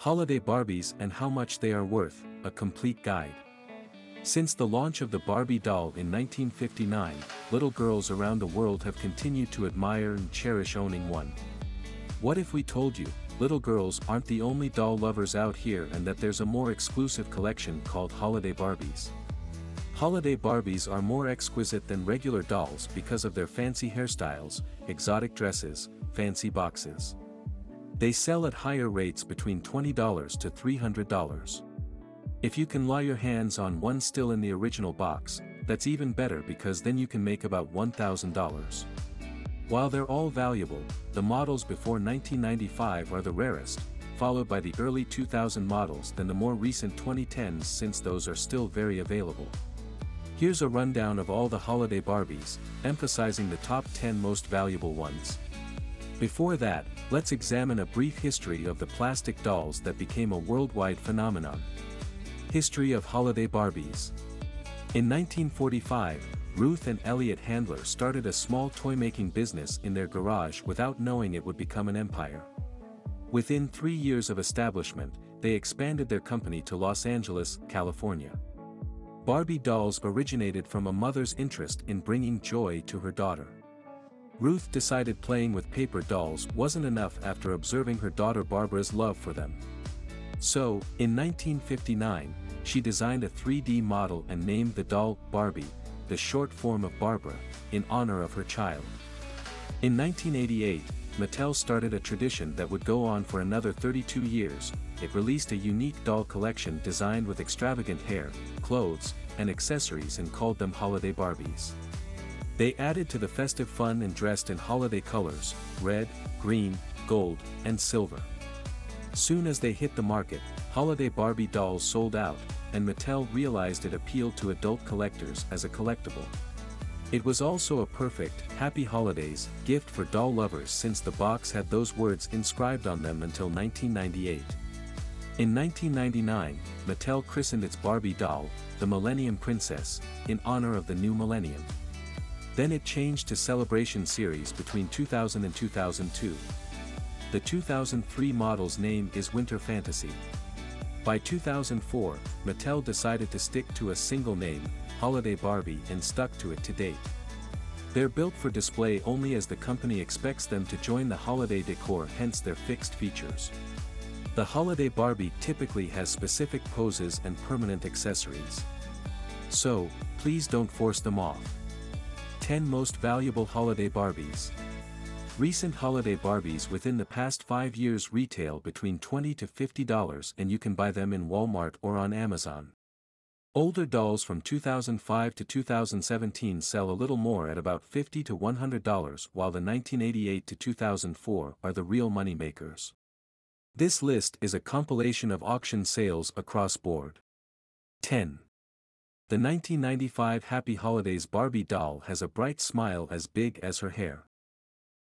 Holiday Barbies and How Much They Are Worth, a complete guide. Since the launch of the Barbie doll in 1959, little girls around the world have continued to admire and cherish owning one. What if we told you, little girls aren't the only doll lovers out here and that there's a more exclusive collection called Holiday Barbies? Holiday Barbies are more exquisite than regular dolls because of their fancy hairstyles, exotic dresses, fancy boxes. They sell at higher rates between $20 to $300. If you can lie your hands on one still in the original box, that's even better because then you can make about $1,000. While they're all valuable, the models before 1995 are the rarest, followed by the early 2000 models then the more recent 2010s since those are still very available. Here's a rundown of all the holiday Barbies, emphasizing the top 10 most valuable ones. Before that, let's examine a brief history of the plastic dolls that became a worldwide phenomenon. History of Holiday Barbies In 1945, Ruth and Elliot Handler started a small toy-making business in their garage without knowing it would become an empire. Within three years of establishment, they expanded their company to Los Angeles, California. Barbie dolls originated from a mother's interest in bringing joy to her daughter. Ruth decided playing with paper dolls wasn't enough after observing her daughter Barbara's love for them. So, in 1959, she designed a 3D model and named the doll Barbie, the short form of Barbara, in honor of her child. In 1988, Mattel started a tradition that would go on for another 32 years, it released a unique doll collection designed with extravagant hair, clothes, and accessories and called them Holiday Barbies. They added to the festive fun and dressed in holiday colors, red, green, gold, and silver. Soon as they hit the market, holiday Barbie dolls sold out, and Mattel realized it appealed to adult collectors as a collectible. It was also a perfect, happy holidays, gift for doll lovers since the box had those words inscribed on them until 1998. In 1999, Mattel christened its Barbie doll, the Millennium Princess, in honor of the new millennium. Then it changed to Celebration Series between 2000 and 2002. The 2003 model's name is Winter Fantasy. By 2004, Mattel decided to stick to a single name, Holiday Barbie and stuck to it to date. They're built for display only as the company expects them to join the holiday decor hence their fixed features. The Holiday Barbie typically has specific poses and permanent accessories. So, please don't force them off. 10 Most Valuable Holiday Barbies Recent holiday Barbies within the past 5 years retail between 20 to $50 and you can buy them in Walmart or on Amazon. Older dolls from 2005 to 2017 sell a little more at about 50 to $100 while the 1988 to 2004 are the real money makers. This list is a compilation of auction sales across board. 10. The 1995 Happy Holidays Barbie doll has a bright smile as big as her hair.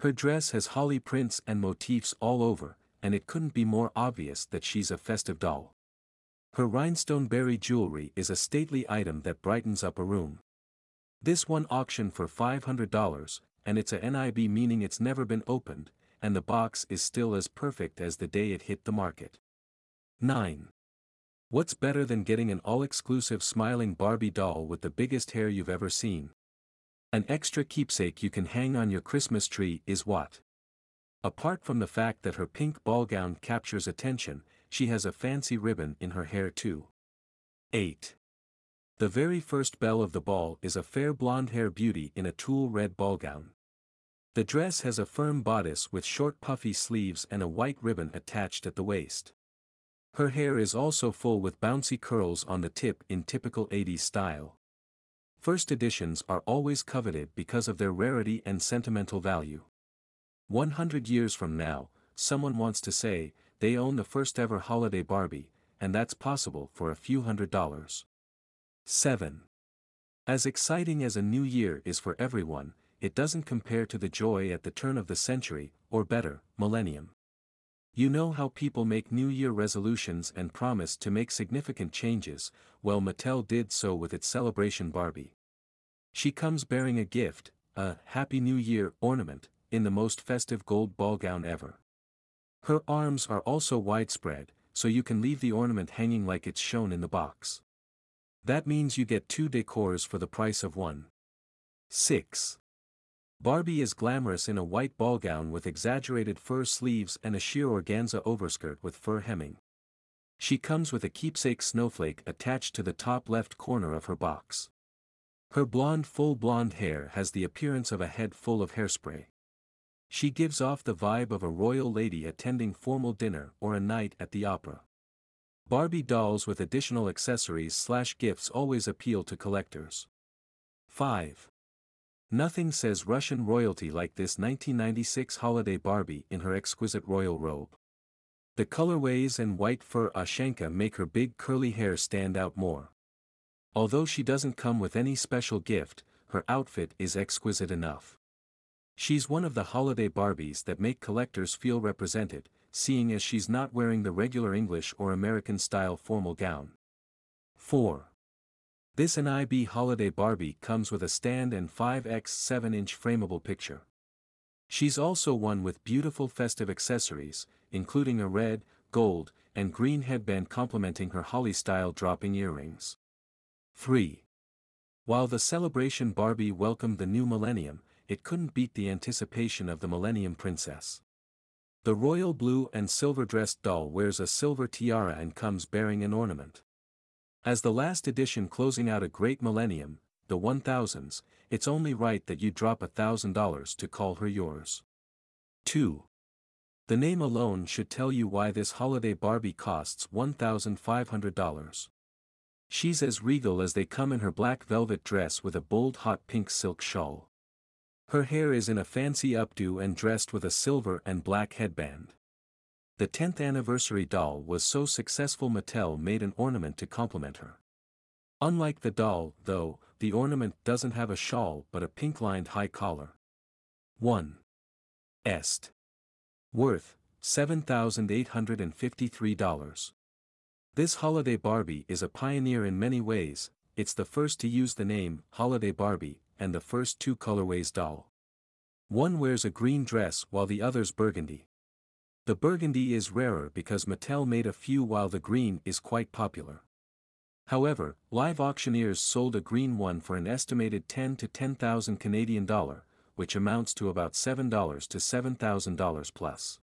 Her dress has holly prints and motifs all over, and it couldn't be more obvious that she's a festive doll. Her rhinestone berry jewelry is a stately item that brightens up a room. This one auctioned for $500, and it's a NIB meaning it's never been opened, and the box is still as perfect as the day it hit the market. 9. What's better than getting an all-exclusive smiling Barbie doll with the biggest hair you've ever seen? An extra keepsake you can hang on your Christmas tree is what? Apart from the fact that her pink ball gown captures attention, she has a fancy ribbon in her hair too. 8. The very first belle of the ball is a fair blonde hair beauty in a tulle red ball gown. The dress has a firm bodice with short puffy sleeves and a white ribbon attached at the waist. Her hair is also full with bouncy curls on the tip in typical 80s style. First editions are always coveted because of their rarity and sentimental value. 100 years from now, someone wants to say, they own the first ever holiday Barbie, and that's possible for a few hundred dollars. 7. As exciting as a new year is for everyone, it doesn't compare to the joy at the turn of the century, or better, millennium. You know how people make New Year resolutions and promise to make significant changes, well Mattel did so with its celebration Barbie. She comes bearing a gift, a Happy New Year ornament, in the most festive gold ball gown ever. Her arms are also widespread, so you can leave the ornament hanging like it's shown in the box. That means you get two decors for the price of one. 6. Barbie is glamorous in a white ball gown with exaggerated fur sleeves and a sheer organza overskirt with fur hemming. She comes with a keepsake snowflake attached to the top left corner of her box. Her blonde full blonde hair has the appearance of a head full of hairspray. She gives off the vibe of a royal lady attending formal dinner or a night at the opera. Barbie dolls with additional accessories slash gifts always appeal to collectors. 5. Nothing says Russian royalty like this 1996 holiday Barbie in her exquisite royal robe. The colorways and white fur Ushanka make her big curly hair stand out more. Although she doesn't come with any special gift, her outfit is exquisite enough. She's one of the holiday Barbies that make collectors feel represented, seeing as she's not wearing the regular English or American style formal gown. 4. This NIB Holiday Barbie comes with a stand and 5x 7-inch frameable picture. She's also one with beautiful festive accessories, including a red, gold, and green headband complementing her holly-style dropping earrings. 3. While the celebration Barbie welcomed the new millennium, it couldn't beat the anticipation of the Millennium Princess. The royal blue and silver dressed doll wears a silver tiara and comes bearing an ornament. As the last edition closing out a great millennium, the 1000s, it's only right that you drop a $1,000 to call her yours. 2. The name alone should tell you why this holiday Barbie costs $1,500. She's as regal as they come in her black velvet dress with a bold hot pink silk shawl. Her hair is in a fancy updo and dressed with a silver and black headband. The 10th anniversary doll was so successful Mattel made an ornament to complement her. Unlike the doll, though, the ornament doesn't have a shawl but a pink-lined high collar. 1. Est. Worth, $7,853. This holiday Barbie is a pioneer in many ways, it's the first to use the name Holiday Barbie, and the first two colorways doll. One wears a green dress while the other's burgundy. The burgundy is rarer because Mattel made a few while the green is quite popular. However, live auctioneers sold a green one for an estimated 10 to 10,000 Canadian dollar, which amounts to about $7 to $7,000 plus.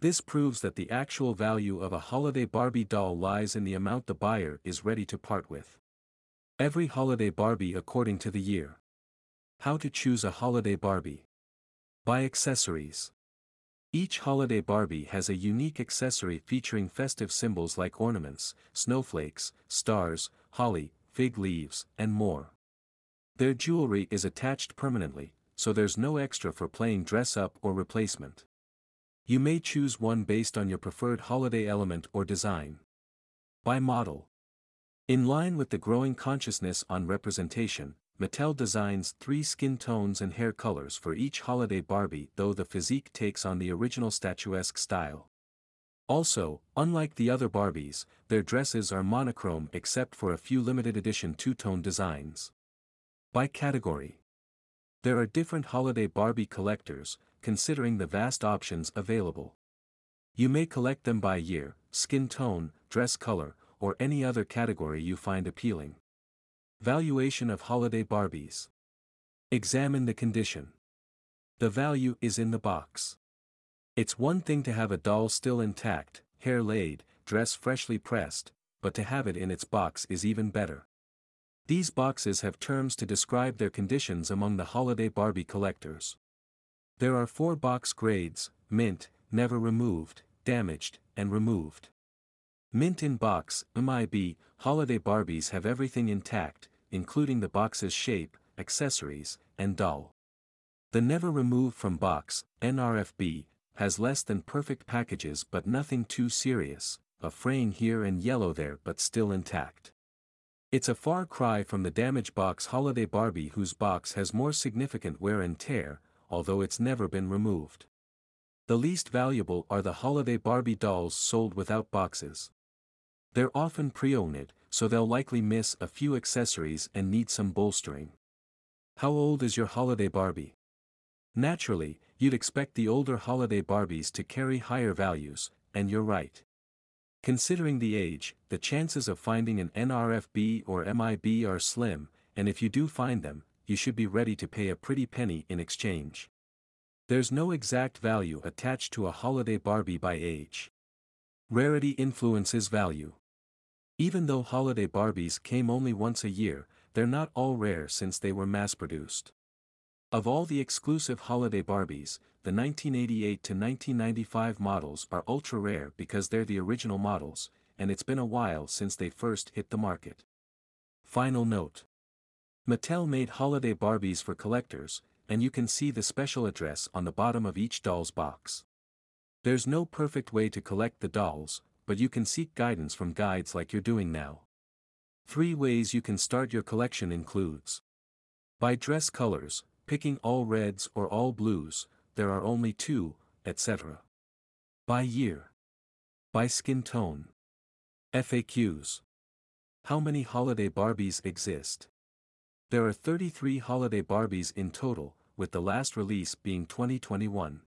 This proves that the actual value of a holiday Barbie doll lies in the amount the buyer is ready to part with. Every holiday Barbie according to the year. How to choose a holiday Barbie. Buy accessories. Each holiday Barbie has a unique accessory featuring festive symbols like ornaments, snowflakes, stars, holly, fig leaves, and more. Their jewelry is attached permanently, so there's no extra for playing dress up or replacement. You may choose one based on your preferred holiday element or design. By model. In line with the growing consciousness on representation, Mattel designs three skin tones and hair colors for each holiday Barbie though the physique takes on the original statuesque style. Also, unlike the other Barbies, their dresses are monochrome except for a few limited edition two-tone designs. By category. There are different holiday Barbie collectors, considering the vast options available. You may collect them by year, skin tone, dress color, or any other category you find appealing. Valuation of holiday Barbies. Examine the condition. The value is in the box. It's one thing to have a doll still intact, hair laid, dress freshly pressed, but to have it in its box is even better. These boxes have terms to describe their conditions among the holiday Barbie collectors. There are four box grades, mint, never removed, damaged, and removed. Mint in box, MIB, holiday Barbies have everything intact, including the box's shape, accessories, and doll. The never removed from box, NRFB, has less than perfect packages but nothing too serious, a fraying here and yellow there but still intact. It's a far cry from the damaged box holiday Barbie whose box has more significant wear and tear, although it's never been removed. The least valuable are the holiday Barbie dolls sold without boxes. They're often pre-owned, so they'll likely miss a few accessories and need some bolstering. How old is your holiday Barbie? Naturally, you'd expect the older holiday Barbies to carry higher values, and you're right. Considering the age, the chances of finding an NRFB or MIB are slim, and if you do find them, you should be ready to pay a pretty penny in exchange. There's no exact value attached to a holiday Barbie by age. Rarity influences value. Even though holiday Barbies came only once a year, they're not all rare since they were mass-produced. Of all the exclusive holiday Barbies, the 1988 to 1995 models are ultra rare because they're the original models, and it's been a while since they first hit the market. Final note. Mattel made holiday Barbies for collectors, and you can see the special address on the bottom of each doll's box. There's no perfect way to collect the dolls, but you can seek guidance from guides like you're doing now. Three ways you can start your collection includes by dress colors, picking all reds or all blues, there are only two, etc. By year. By skin tone. FAQs. How many holiday Barbies exist? There are 33 holiday Barbies in total, with the last release being 2021.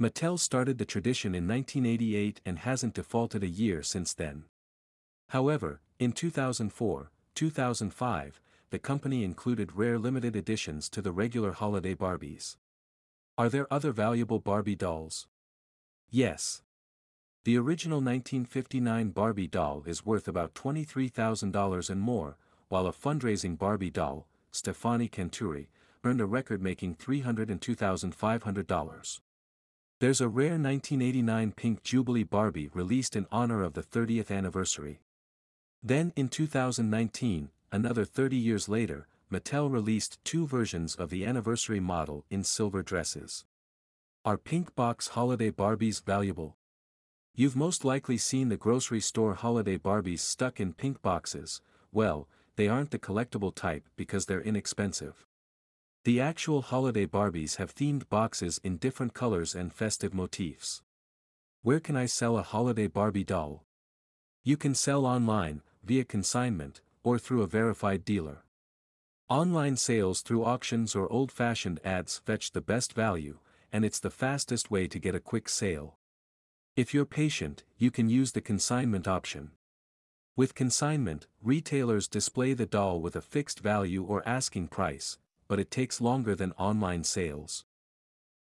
Mattel started the tradition in 1988 and hasn't defaulted a year since then. However, in 2004, 2005, the company included rare limited editions to the regular holiday Barbies. Are there other valuable Barbie dolls? Yes. The original 1959 Barbie doll is worth about $23,000 and more, while a fundraising Barbie doll, Stefano Canturi, earned a record-making $302,500. There's a rare 1989 pink Jubilee Barbie released in honor of the 30th anniversary. Then in 2019, another 30 years later, Mattel released two versions of the anniversary model in silver dresses. Are pink box holiday Barbies valuable? You've most likely seen the grocery store holiday Barbies stuck in pink boxes, well, they aren't the collectible type because they're inexpensive. The actual holiday Barbies have themed boxes in different colors and festive motifs. Where can I sell a holiday Barbie doll? You can sell online, via consignment, or through a verified dealer. Online sales through auctions or old-fashioned ads fetch the best value, and it's the fastest way to get a quick sale. If you're patient, you can use the consignment option. With consignment, retailers display the doll with a fixed value or asking price, but it takes longer than online sales.